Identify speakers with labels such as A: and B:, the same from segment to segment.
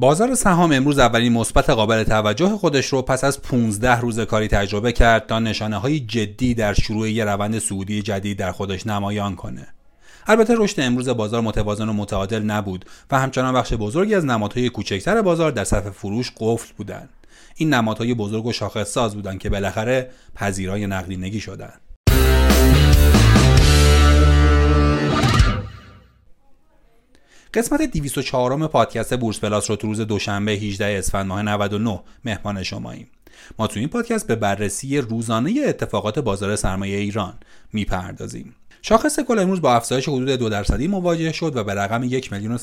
A: بازار سهام امروز اولین مثبت قابل توجه خودش رو پس از 15 روز کاری تجربه کرد تا نشانه های جدی در شروع یه روند سعودی جدید در خودش نمایان کنه. البته رشد امروز بازار متوازن و متعادل نبود و همچنان بخش بزرگی از نمادهای کوچکتر بازار در صف فروش قفل بودند. این نمادهای بزرگ و شاخص ساز بودند که بالاخره پذیرای نقدینگی شدند. قسمت 204 پادکست بورس پلاس رو تو روز دوشنبه 18 اسفند ماه 99 مهمان شماییم. ما تو این پادکست به بررسی روزانه اتفاقات بازار سرمایه ایران می‌پردازیم. شاخص کل امروز با افزایش حدود دو درصدی مواجه شد و به رقم 1 میلیون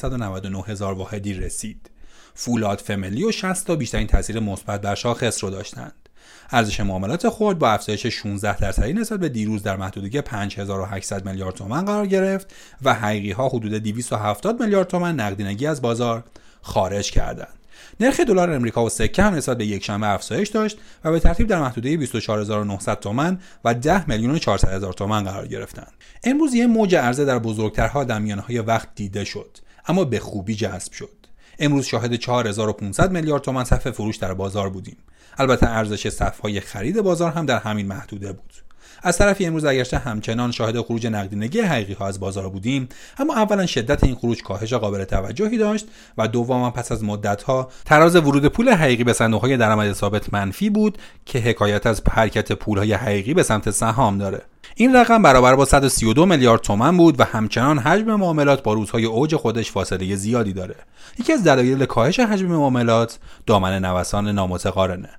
A: واحدی رسید. فولاد فملی و 60 تا بیشترین تاثیر مثبت بر شاخص رو داشتند. ارزش معاملات خود با افزایش 16 درصدی نسبت به دیروز در محدوده 5800 میلیارد تومان قرار گرفت و حقیقی ها حدود 270 میلیارد تومان نقدینگی از بازار خارج کردند. نرخ دلار امریکا و سکه هم نسبت به یک شنبه افزایش داشت و به ترتیب در محدوده 24900 تومان و 10 میلیون 400 هزار تومان قرار گرفتند. امروز یک موج عرضه در بزرگترها در میانهای وقت دیده شد اما به خوبی جذب شد. امروز شاهد 4500 میلیارد تومان صف فروش در بازار بودیم. البته ارزش صفهای خرید بازار هم در همین محدوده بود از طرفی امروز اگرچه همچنان شاهد خروج نقدینگی حقیقی ها از بازار بودیم اما اولا شدت این خروج کاهش قابل توجهی داشت و دوما پس از مدت ها تراز ورود پول حقیقی به صندوق های درآمد ثابت منفی بود که حکایت از حرکت پول های حقیقی به سمت سهام داره. این رقم برابر با 132 میلیارد تومن بود و همچنان حجم معاملات با روزهای اوج خودش فاصله زیادی داره. یکی از دلایل کاهش حجم معاملات دامن نوسان نامتقارنه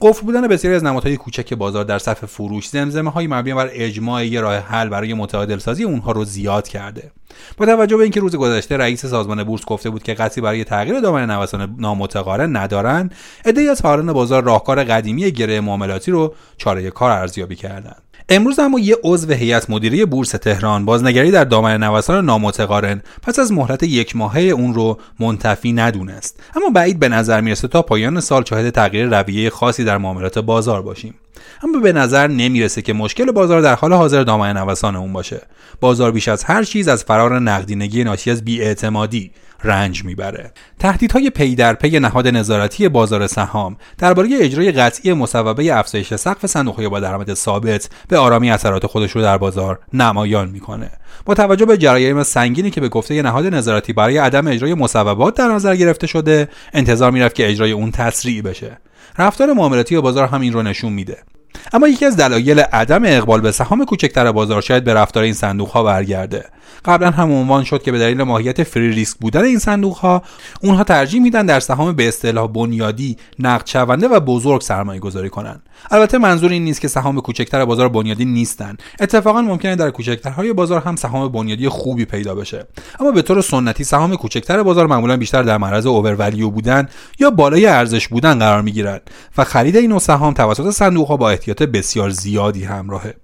A: قفل بودن بسیاری از نمادهای کوچک بازار در صف فروش زمزمه های مبنی بر اجماع یه راه حل برای متعادل سازی اونها رو زیاد کرده. با توجه به اینکه روز گذشته رئیس سازمان بورس گفته بود که قصی برای تغییر دامن نوسان نامتقارن ندارند عدهای از فعالان بازار راهکار قدیمی گره معاملاتی رو چاره کار ارزیابی کردند امروز اما یه عضو هیئت مدیره بورس تهران بازنگری در دامن نوسان نامتقارن پس از مهلت یک ماهه اون رو منتفی ندونست. اما بعید به نظر می‌رسه تا پایان سال شاهد تغییر رویه خاصی در معاملات بازار باشیم. اما به نظر نمی‌رسه که مشکل بازار در حال حاضر دامن نوسان اون باشه. بازار بیش از هر چیز از فرار نقدینگی ناشی از بیاعتمادی رنج می‌بره. تهدیدهای پی در پی نهاد نظارتی بازار سهام درباره اجرای قطعی مصوبه افزایش سقف صندوقهای با درآمد ثابت به آرامی اثرات خودش رو در بازار نمایان می‌کنه. با توجه به جرایم سنگینی که به گفته نهاد نظارتی برای عدم اجرای مصوبات در نظر گرفته شده انتظار می‌رفت که اجرای اون تسریع بشه. رفتار معاملاتی بازار هم این رو نشون میده. اما یکی از دلایل عدم اقبال به سهام کوچکتر بازار شاید به رفتار این صندوق ها برگرده. قبلا هم عنوان شد که به دلیل ماهیت فری ریسک بودن این صندوق ها اونها ترجیح میدن در سهام به اصطلاح بنیادی نقد شونده و بزرگ سرمایه گذاری کنند البته منظور این نیست که سهام کوچکتر بازار بنیادی نیستن. اتفاقا ممکنه در کوچکترهای بازار هم سهام بنیادی خوبی پیدا بشه. اما به طور سنتی سهام کوچکتر بازار معمولا بیشتر در معرض اوورولیو بودن یا بالای ارزش بودن قرار می‌گیرند و خرید این نوع سهام توسط صندوق ها با احتیاط بسیار زیادی همراهه.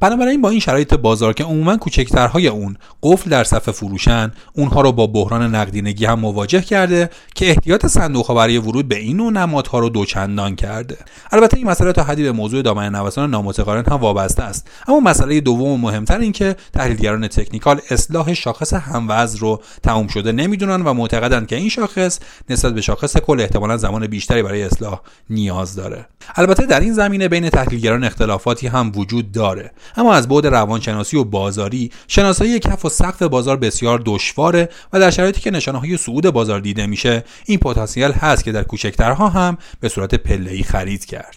A: بنابراین با این شرایط بازار که عموما کوچکترهای اون قفل در صف فروشن اونها رو با بحران نقدینگی هم مواجه کرده که احتیاط صندوق ها برای ورود به این نوع نمادها رو دوچندان کرده. البته این مسئله تا حدی به موضوع دامن نوسان نامتقارن هم وابسته است. اما مسئله دوم و مهمتر این که تحلیلگران تکنیکال اصلاح شاخص هموز رو تموم شده نمی‌دونن و معتقدند که این شاخص نسبت به شاخص کل احتمالا زمان بیشتری برای اصلاح نیاز داره. البته در این زمینه بین تحلیلگران اختلافاتی هم وجود داره اما از بعد روانشناسی و بازاری شناسایی کف و سقف بازار بسیار دشواره و در شرایطی که نشانه های صعود بازار دیده میشه این پتانسیل هست که در کوچکترها هم به صورت پله‌ای خرید کرد.